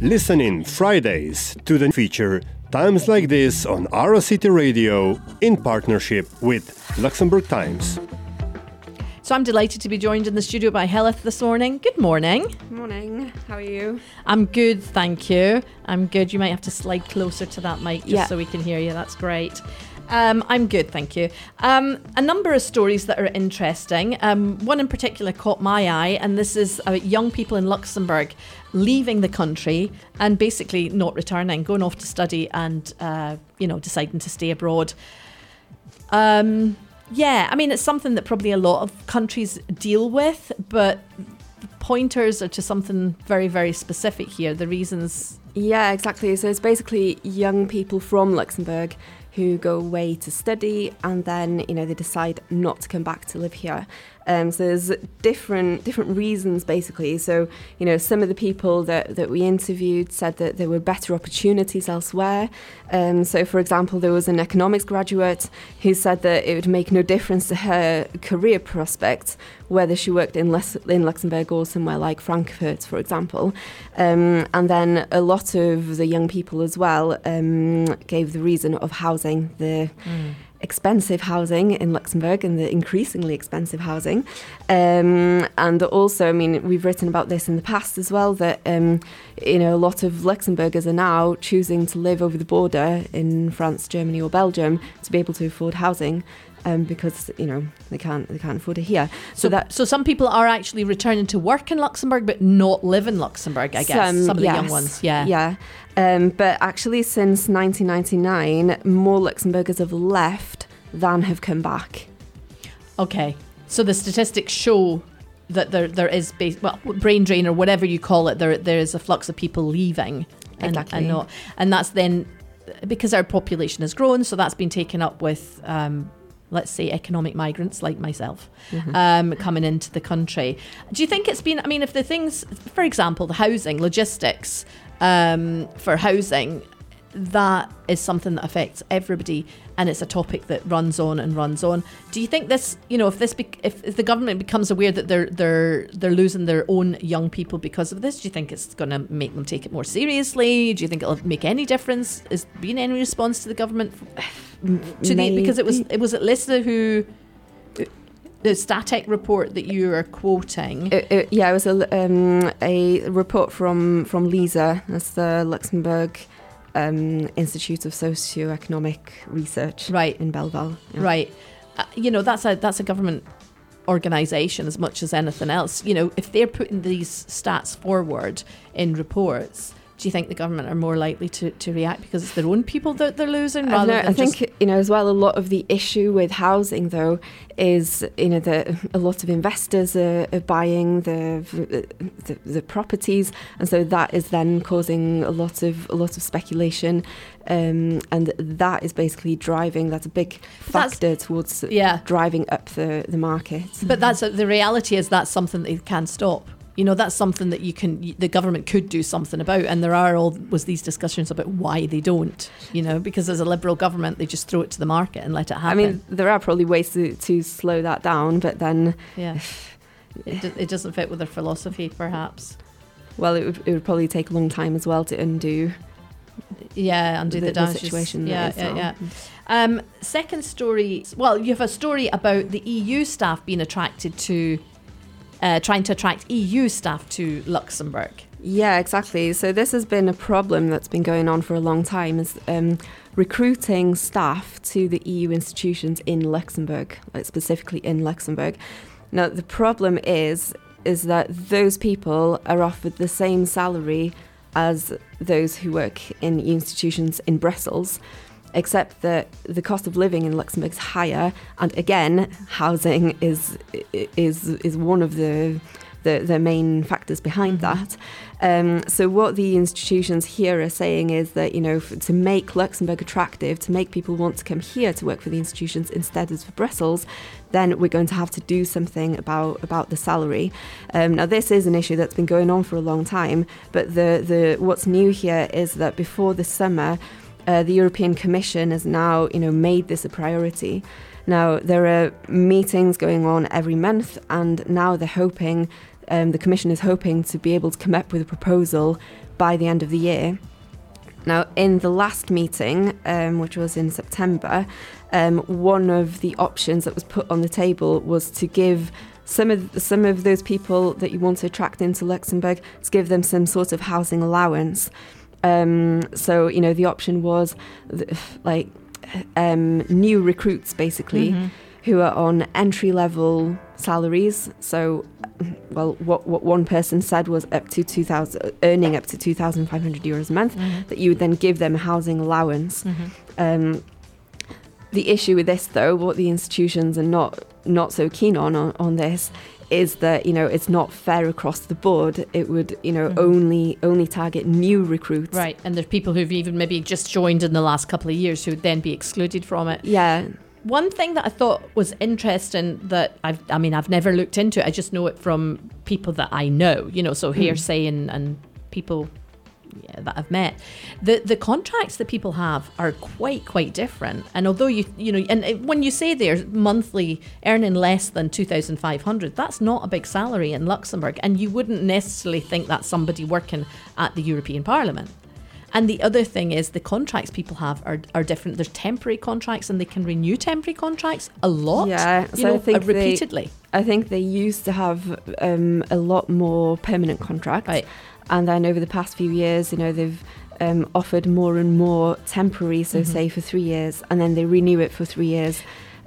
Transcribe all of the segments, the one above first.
Listen in Fridays to the feature Times Like These on Ara City Radio in partnership with Luxembourg Times. So I'm delighted to be joined in the studio by Heledd this morning. Good morning. Morning. How are you? I'm good, thank you. I'm good. You might have to slide closer to that mic just Yeah. so we can hear you. That's great. Um, I'm good, thank you. Um, a number of stories that are interesting. Um, one in particular caught my eye, and this is about young people in Luxembourg leaving the country and basically not returning, going off to study and uh, you know deciding to stay abroad. Um, yeah, I mean, it's something that probably a lot of countries deal with, but pointers are to something very, very specific here. The reasons. Yeah, exactly. So it's basically young people from Luxembourg who go away to study and then you know they decide not to come back to live here. Um, so there's different different reasons basically. So you know some of the people that, that we interviewed said that there were better opportunities elsewhere. Um, so for example, there was an economics graduate who said that it would make no difference to her career prospects whether she worked in, in Luxembourg or somewhere like Frankfurt, for example. Um, and then a lot of the young people as well um, gave the reason of housing, the expensive housing in Luxembourg and the increasingly expensive housing. Um, and also, I mean, we've written about this in the past as well that, um, you know, a lot of Luxembourgers are now choosing to live over the border in France, Germany, or Belgium to be able to afford housing. Um, because you know they can't they can't afford it here, So, that so some people are actually returning to work in Luxembourg, but not live in Luxembourg. I guess some, of the young ones. Yeah. Yeah. Um, but actually, since 1999, more Luxembourgers have left than have come back. Okay. So the statistics show that there there is base, well brain drain or whatever you call it. There there is a flux of people leaving. And, Exactly. And, not, and that's then because our population has grown, so that's been taken up with. Um, Let's say economic migrants like myself um, coming into the country. Do you think it's been? I mean, if the things, for example, the housing, logistics um, for housing, that is something that affects everybody and it's a topic that runs on and runs on do you think this you know if this bec if, if the government becomes aware that they're they're they're losing their own young people because of this do you think it's going to make them take it more seriously do you think it'll make any difference is been any response to the government to the because it was it was it LISER who the static report that you are quoting It, it, yeah, it was a, um, a report from from LISER, that's the Luxembourg um, Institute of Socioeconomic Research, Right. in Belval. Yeah. Right. Uh, you know, that's a that's a government organisation as much as anything else. You know, if they're putting these stats forward in reports, do you think the government are more likely to, to react because it's their own people that they're losing I, know, than I think you know as well. A lot of the issue with housing, though, is you know that a lot of investors are, are buying the, the the properties, and so that is then causing a lot of a lot of speculation, um, and that is basically driving. That's a big That's- factor towards yeah. driving up the the market. But that's the reality is that's something they can stop. You know, that's something that you can the government could do something about, and there are all was these discussions about why they don't. You know, because as a liberal government, they just throw it to the market and let it happen I mean, there are probably ways to, to slow that down, but then, yeah, it, it doesn't fit with their philosophy, perhaps. well, it would, it would probably take a long time as well to undo Yeah, undo the, the, the situation. Yeah, yeah, yeah. Um, second story. Well, you have a story about the EU staff being attracted to, uh, trying to attract EU staff to Luxembourg. Yeah, exactly. So this has been a problem that's been going on for a long time is um, recruiting staff to the EU institutions in Luxembourg, like specifically in Luxembourg. Now the problem is is that those people are offered the same salary as those who work in institutions in Brussels. Except that the cost of living in Luxembourg is higher, and again, housing is is is one of the the, the main factors behind that. Um, so what the institutions here are saying is that you know f- to make Luxembourg attractive, to make people want to come here to work for the institutions instead of for Brussels, then we're going to have to do something about about the salary. Um, now this is an issue that's been going on for a long time, but the the what's new here is that before the summer, uh, the European Commission has now you know made this a priority. Now there are meetings going on every month, and now they're hoping um, the Commission is hoping to be able to come up with a proposal by the end of the year. Now, in the last meeting, um, which was in September, um, one of the options that was put on the table was to give some of some of those people that you want to attract into Luxembourg to give them some sort of housing allowance. Um, so you know the option was th- like um, new recruits basically Mm-hmm. who are on entry level salaries. So well, what what one person said was up to two thousand earning up to two thousand five hundred euros a month. Mhm. That you would then give them a housing allowance. Mhm. Um, the issue with this, though, what the institutions are not not so keen on, on on this, is that you know it's not fair across the board. It would you know Mhm. only only target new recruits. Right, and there's people who've even maybe just joined in the last couple of years who would then be excluded from it. Yeah. One thing that I thought was interesting that I've, I mean, I've never looked into it. I just know it from people that I know, you know, so Hmm. hearsay and, and people yeah, that I've met. The the contracts that people have are quite quite different. And although you you know, and when you say they're monthly earning less than two thousand five hundred, that's not a big salary in Luxembourg, and you wouldn't necessarily think that's somebody working at the European Parliament. And the other thing is the contracts people have are, are different. There's temporary contracts and they can renew temporary contracts a lot. Yeah, you so I know, think uh, they- repeatedly. I think they used to have um, a lot more permanent contracts, Right. And then over the past few years, you know, they've um, offered more and more temporary, so Mhm. say for three years, and then they renew it for three years.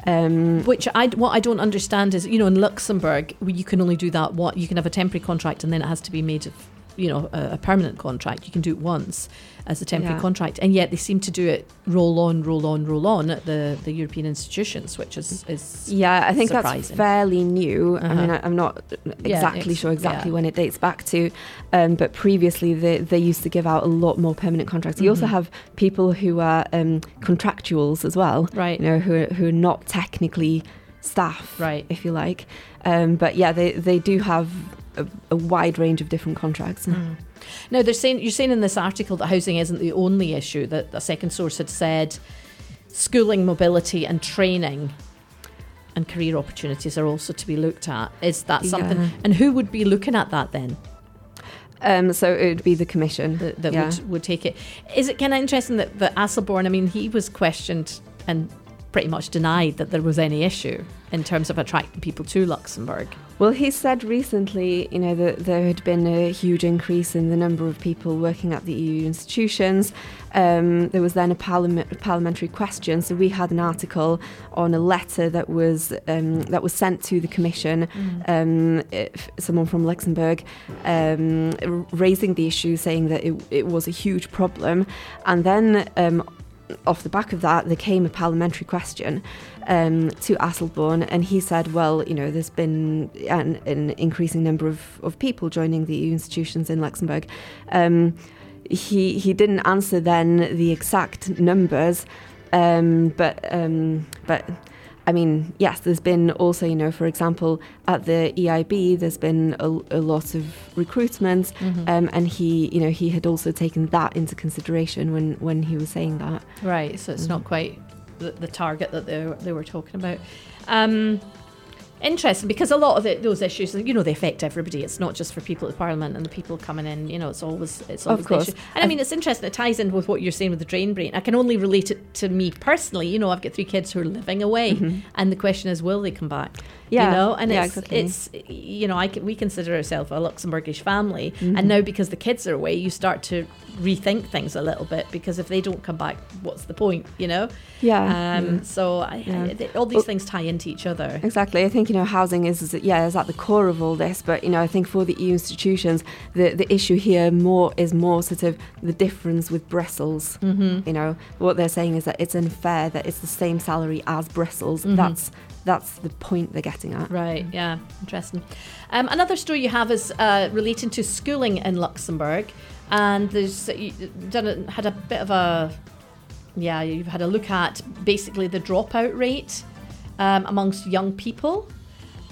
Um, Which I what I don't understand is you know in Luxembourg you can only do that what you can have a temporary contract and then it has to be made of you know a, a permanent contract. You can do it once as a temporary Yeah. contract, and yet they seem to do it roll on, roll on, roll on at the the European institutions, which is is yeah, I think that's fairly new. I mean, Uh-huh. I, I'm not exactly it's- sure exactly yeah. when it dates back to, um, but previously they, they used to give out a lot more permanent contracts. You also Mhm. have people who are um, contractuals as well. right. you know, who are, who are not technically staff, Right. if you like. Um, but yeah, they, they do have a, a wide range of different contracts. Mm. Now they're saying you're saying in this article that housing isn't the only issue. That a second source had said schooling, mobility, and training, and career opportunities are also to be looked at. Is that something? Yeah. And who would be looking at that then? Um, so it would be the commission. That, that Yeah. would would take it. Is it kind of interesting that that Asselborn? I mean, he was questioned and pretty much denied that there was any issue in terms of attracting people to Luxembourg. Well, he said recently, you know, that there had been a huge increase in the number of people working at the EU institutions. Um, there was then a parliament, parliamentary question, so we had an article on a letter that was um, that was sent to the commission. Um, if someone from Luxembourg um, raising the issue, saying that it, it was a huge problem, and then. Off the back of that, there came a parliamentary question um, to Asselborn, and he said, "Well, you know, there's been an, an increasing number of, of people joining the EU institutions in Luxembourg." Um, he he didn't answer then the exact numbers, um, but um, but I mean, yes, there's been also, you know, for example, at the EIB, there's been a, a lot of recruitment, Mhm. um, and he, you know, he had also taken that into consideration when when he was saying that. Right, so it's Mhm. not quite the, the target that they were, they were talking about. Um, interesting because a lot of it, those issues, you know, they affect everybody. It's not just for people at Parliament and the people coming in. You know, it's always it's Of always the course. issue. And I mean, it's interesting. It ties in with what you're saying with the drain brain. I can only relate it to me personally. You know, I've got three kids who are living away, Mhm. and the question is, will they come back? Yeah, you know, and yeah, it's exactly. it's you know, I can, we consider ourselves a Luxembourgish family, Mhm. and now because the kids are away, you start to rethink things a little bit because if they don't come back, what's the point? You know. Yeah. Um, yeah. So I, Yeah. I- all these Well- things tie into each other. Exactly. I think you know housing is, is yeah is at the core of all this, but you know I think for the EU institutions, the the issue here more is more sort of the difference with Brussels. Mm-hmm. You know what they're saying is that it's unfair that it's the same salary as Brussels. Mhm. That's that's the point they're getting at. Right. Yeah. Interesting. Um, another story you have is uh, relating to schooling in Luxembourg, and there's done had a bit of a yeah you've had a look at basically the dropout rate um, amongst young people.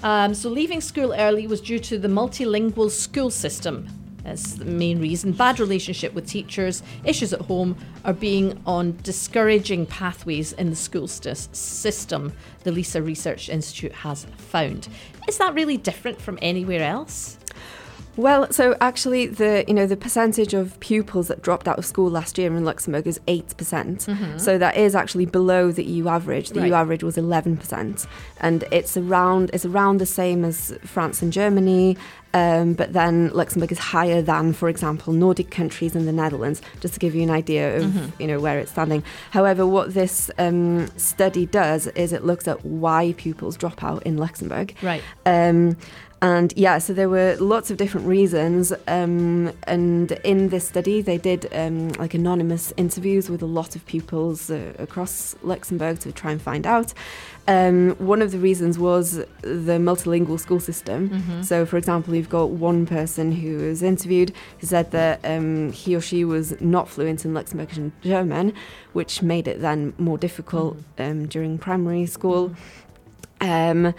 Um, so leaving school early was due to the multilingual school system. That's the main reason. Bad relationship with teachers, issues at home, are being on discouraging pathways in the school sys- system, the LISER Research Institute has found. Is that really different from anywhere else? Well, so actually, the you know the percentage of pupils that dropped out of school last year in Luxembourg is eight percent. Mm-hmm. So that is actually below the EU average. The Right. EU average was eleven percent, and it's around it's around the same as France and Germany. Um, but then Luxembourg is higher than, for example, Nordic countries and the Netherlands, just to give you an idea of Mhm. you know where it's standing. However, what this um, study does is it looks at why pupils drop out in Luxembourg. Right. Um, and yeah, so there were lots of different reasons. Um, and in this study, they did um, like anonymous interviews with a lot of pupils uh, across Luxembourg to try and find out. Um, one of the reasons was the multilingual school system. Mhm. So, for example, you've got one person who was interviewed who said that um, he or she was not fluent in Luxembourgish and German, which made it then more difficult um, during primary school. Um,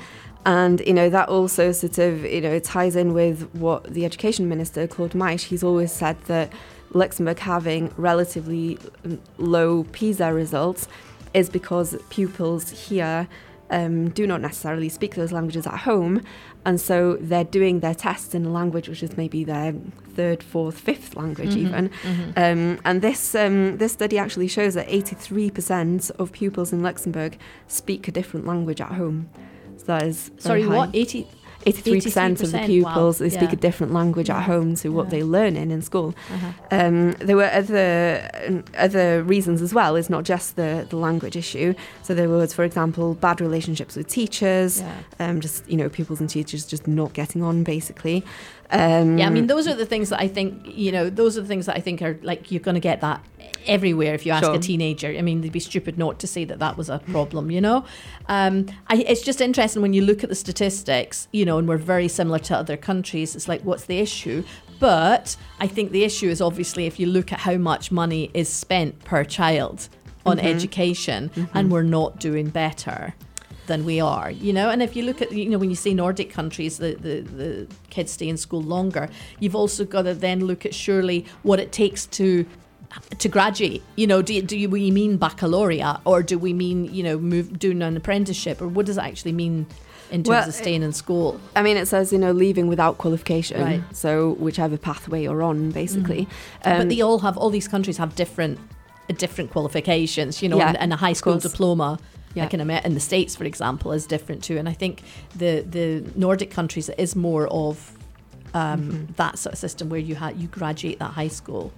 and you know that also sort of you know ties in with what the education minister Claude Meisch he's always said that Luxembourg having relatively mm, low PISA results is because pupils here um, do not necessarily speak those languages at home, and so they're doing their tests in a language which is maybe their third, fourth, fifth language Mhm. even. Mhm. Um, and this um, this study actually shows that 83% of pupils in Luxembourg speak a different language at home. That is Sorry, high. what? 80? 83% of the pupils wow, they speak yeah. a different language at home to what yeah. they learn in in school. Uh-huh. Um, there were other other reasons as well. It's not just the, the language issue. So there was, for example, bad relationships with teachers. Yeah. Um, just you know, pupils and teachers just not getting on, basically. Um, Yeah, I mean, those are the things that I think, you know, those are the things that I think are like you're going to get that everywhere if you ask Sure. a teenager. I mean, they'd be stupid not to say that that was a problem, you know? Um, I, it's just interesting when you look at the statistics, you know, and we're very similar to other countries. It's like, what's the issue? But I think the issue is obviously if you look at how much money is spent per child on Mhm. education and we're not doing better than we are, you know. And if you look at, you know, when you see Nordic countries, the, the, the kids stay in school longer, you've also got to then look at surely what it takes to to graduate. You know, do, do you, we mean baccalaureate or do we mean, you know, move doing an apprenticeship or what does it actually mean in terms Well, of staying in school? I mean, it says you know leaving without qualification. Right. So whichever pathway you're on, basically. Um, but they all have, all these countries have different different qualifications, you know, Yeah, and, and a high school diploma. Yeah. Like in, Amer- in the States, for example, is different too. And I think the, the Nordic countries is more of um, Mhm. that sort of system where you ha- you graduate that high school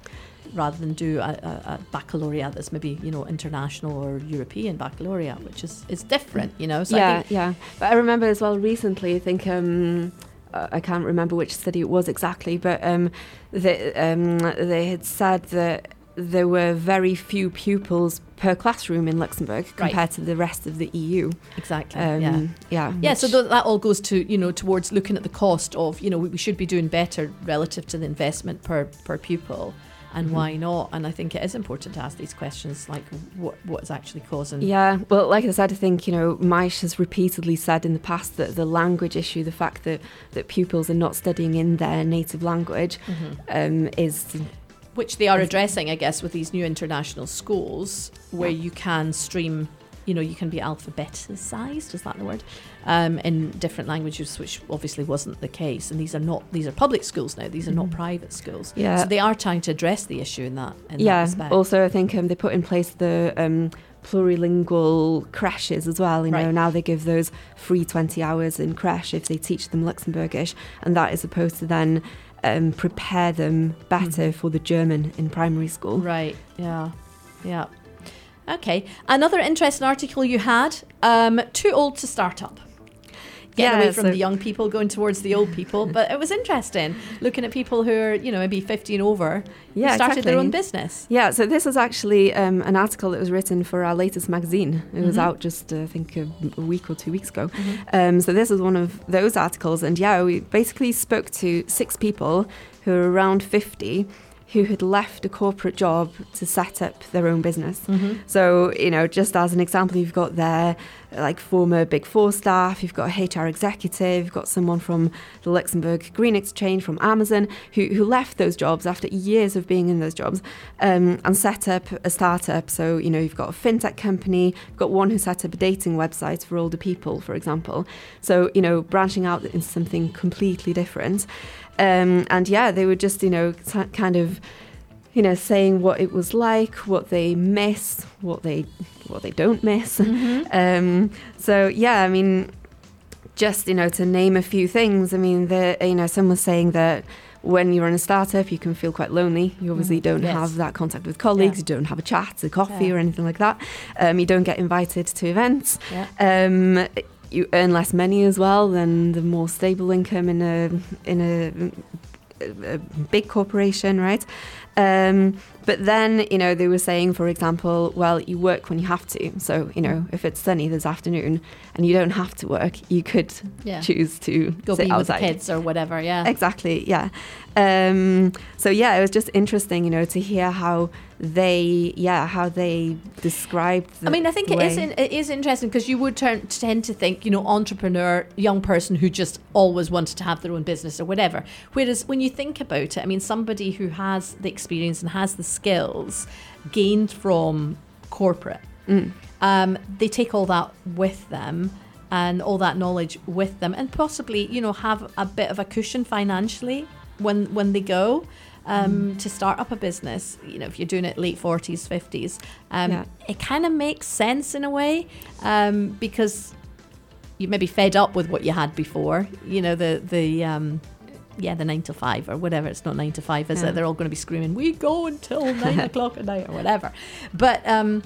rather than do a, a, a baccalaureate that's maybe you know international or European baccalaureate, which is is different, you know. So I yeah, think, yeah. But I remember as well recently. I think um, I can't remember which study it was exactly, but um, they, um, they had said that there were very few pupils per classroom in Luxembourg Right. compared to the rest of the EU. exactly. Um, yeah. yeah, Yeah, so th- that all goes to you know towards looking at the cost of you know we, we should be doing better relative to the investment per per pupil, and Mhm. why not? And I think it is important to ask these questions like what what is actually causing. Yeah, well, like I said, I think you know, Meisch has repeatedly said in the past that the language issue, the fact that that pupils are not studying in their native language, Mhm. um, is Which they are addressing, I guess, with these new international schools where Yeah. you can stream. You know, you can be alphabeticized. Is that the word? Um, in different languages, which obviously wasn't the case. And these are not these are public schools now. These are not Mhm. private schools. yeah. So they are trying to address the issue in that. In that yeah. respect. Also, I think um, they put in place the um, plurilingual creches as well. You know, Right. now they give those free twenty hours in creche if they teach them Luxembourgish, and that is supposed to then um, prepare them better Mhm. for the German in primary school. Right. Yeah. Yeah. Okay. Another interesting article you had. Um, too old to start up. Getting Yeah, away from so- the young people, going towards the old people. But it was interesting looking at people who are, you know, maybe 50 and over, who Yeah, started their own business. Yeah, so this is actually um, an article that was written for our latest magazine. It was Mhm. out just, uh, I think, a, a week or two weeks ago. Um, so this is one of those articles, and yeah, we basically spoke to six people who are around 50 who had left a corporate job to set up their own business. Mhm. So, you know, just as an example, you've got their like former Big Four staff, you've got a HR executive, you've got someone from the Luxembourg Green Exchange, from Amazon, who, who left those jobs after years of being in those jobs um, and set up a startup. So, you know, you've got a fintech company, you've got one who set up a dating website for older people, for example. So, you know, branching out into something completely different. Um, and yeah, they were just, you know, kind of, you know, saying what it was like, what they miss, what they what they don't miss. Um, so yeah, I mean, just you know, to name a few things. I mean, the you know, some was saying that when you're in a startup, you can feel quite lonely. You obviously Mhm. don't Yes. have that contact with colleagues. Yeah. You don't have a chat, a coffee, Yeah. or anything like that. Um, you don't get invited to events. Yeah. Um, you earn less money as well than the more stable income in a in a, a, big corporation, right? Um, but then you know they were saying, for example, well, you work when you have to. So you know if it's sunny this afternoon and you don't have to work, you could Yeah. choose to Go sit be outside. with kids or whatever. Yeah. Exactly, yeah. Um, so yeah, it was just interesting, you know, to hear how they, yeah, how they described. The I mean, I think it way. is in, it is interesting because you would turn, tend to think, you know, entrepreneur, young person who just always wanted to have their own business or whatever. Whereas when you think about it, I mean, somebody who has the experience and has the skills gained from corporate, Mm. um, they take all that with them and all that knowledge with them, and possibly, you know, have a bit of a cushion financially when when they go. Um, To start up a business, you know, if you're doing it late 40s, 50s, um, Yeah. it kind of makes sense in a way um, because you maybe fed up with what you had before. You know, the the um, yeah, the nine to five or whatever. It's not nine to five, is Yeah. it? They're all going to be screaming, "We go until nine o'clock at night" or whatever. But um,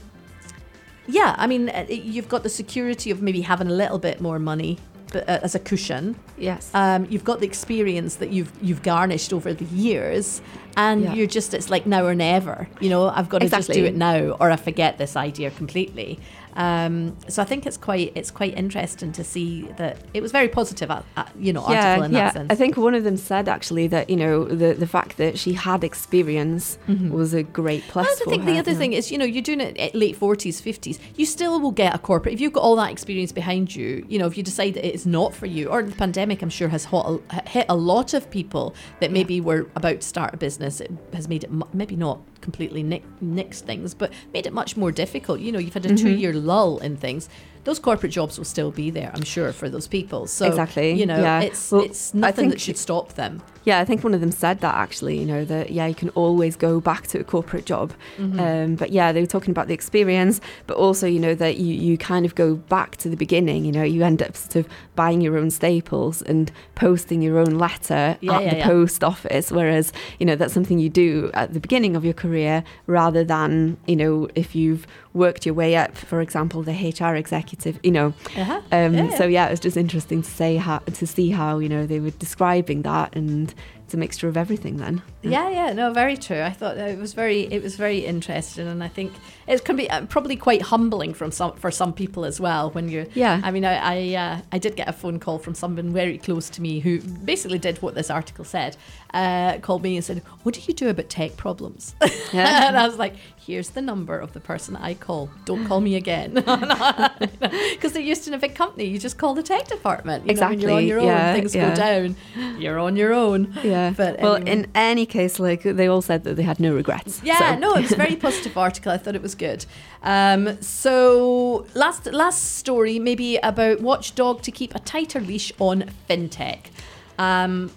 yeah, I mean, uh, you've got the security of maybe having a little bit more money. But, uh, as a cushion, Yes. um, you've got the experience that you've you've garnished over the years, and Yeah. you're just it's like now or never. You know, I've got to just do it now, or I forget this idea completely. Um, so I think it's quite it's quite interesting to see that it was very positive, uh, uh, you know, article in that sense. I think one of them said actually that you know the the fact that she had experience was a great plus. Mm-hmm. I think her, the other yeah. thing is, you know, you're doing it at late 40s, 50s, you still will get a corporate. If you've got all that experience behind you, you know, if you decide that it's not for you, or the pandemic, I'm sure, has hit a, hit a lot of people that maybe were about to start a business. It has made it maybe not completely nick, nixed things, but made it much more difficult. You know, you've had Mm-hmm. a two year lull in things. Those corporate jobs will still be there, I'm sure, for those people. So, Exactly, you know, yeah. it's, Well, it's nothing think- that should stop them. Yeah, I think one of them said that actually, you know, that yeah, you can always go back to a corporate job. Mm-hmm. Um, but yeah, they were talking about the experience, but also, you know, that you, you kind of go back to the beginning, you know, you end up sort of buying your own staples and posting your own letter Yeah, at yeah, the post office. Whereas, you know, that's something you do at the beginning of your career rather than, you know, if you've worked your way up, for example, the HR executive, you know. Uh-huh. Um, Yeah, yeah. So yeah, it was just interesting to say how to see how you know they were describing that, and it's a mixture of everything. Then Yeah, yeah, no, very true. I thought it was very, it was very interesting, and I think it can be uh, probably quite humbling from some for some people as well when you're. Yeah. I mean, I I, uh, I did get a phone call from someone very close to me who basically did what this article said. Uh, called me and said, "What do you do about tech problems?" Yeah. and I was like, "Here's the number of the person I call. Don't call me again." Because they're used to in a big company, you just call the tech department. You know, when you're on Exactly, your own, yeah, things yeah. go down. You're on your own. yeah. But well, anyway. in any case, like they all said that they had no regrets. Yeah, so. no, it was a very positive article. I thought it was good. Um, so last last story, maybe about Watchdog to keep a tighter leash on fintech. Um,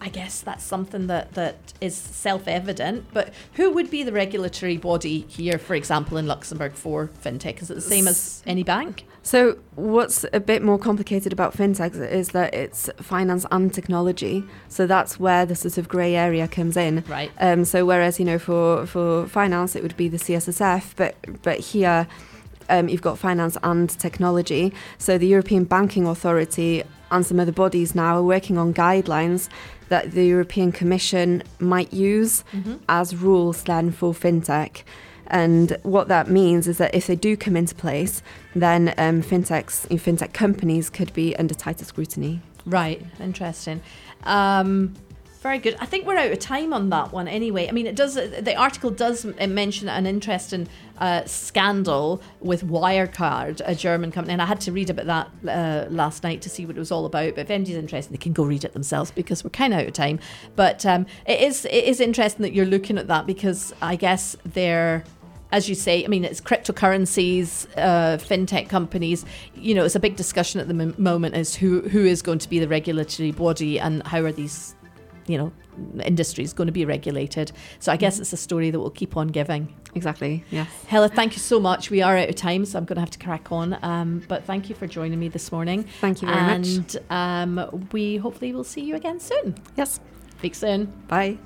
I guess that's something that, that is self evident, but who would be the regulatory body here, for example, in Luxembourg for fintech? Is it the same as any bank? So what's a bit more complicated about fintech is that it's finance and technology. So that's where the sort of grey area comes in. Right. Um, so whereas you know for for finance it would be the CSSF, but but here um, you've got finance and technology. So the European Banking Authority and some other bodies now are working on guidelines that the European Commission might use as rules then for fintech. And what that means is that if they do come into place, then um, fintechs, fintech companies could be under tighter scrutiny. Right, interesting. Um, very good. I think we're out of time on that one anyway. I mean, it does. The article does mention an interesting uh, scandal with Wirecard, a German company, and I had to read about that uh, last night to see what it was all about. But if anybody's interested, they can go read it themselves because we're kind of out of time. But um, it is it is interesting that you're looking at that because I guess they're as you say, I mean, it's cryptocurrencies, uh, fintech companies. You know, it's a big discussion at the moment as who who is going to be the regulatory body and how are these you know, industry is going to be regulated. So I guess it's a story that we'll keep on giving. Exactly. Yes. Hella, thank you so much. We are out of time, so I'm going to have to crack on. Um, but thank you for joining me this morning. Thank you very and, much. And um, we hopefully will see you again soon. Yes. Speak soon. Bye.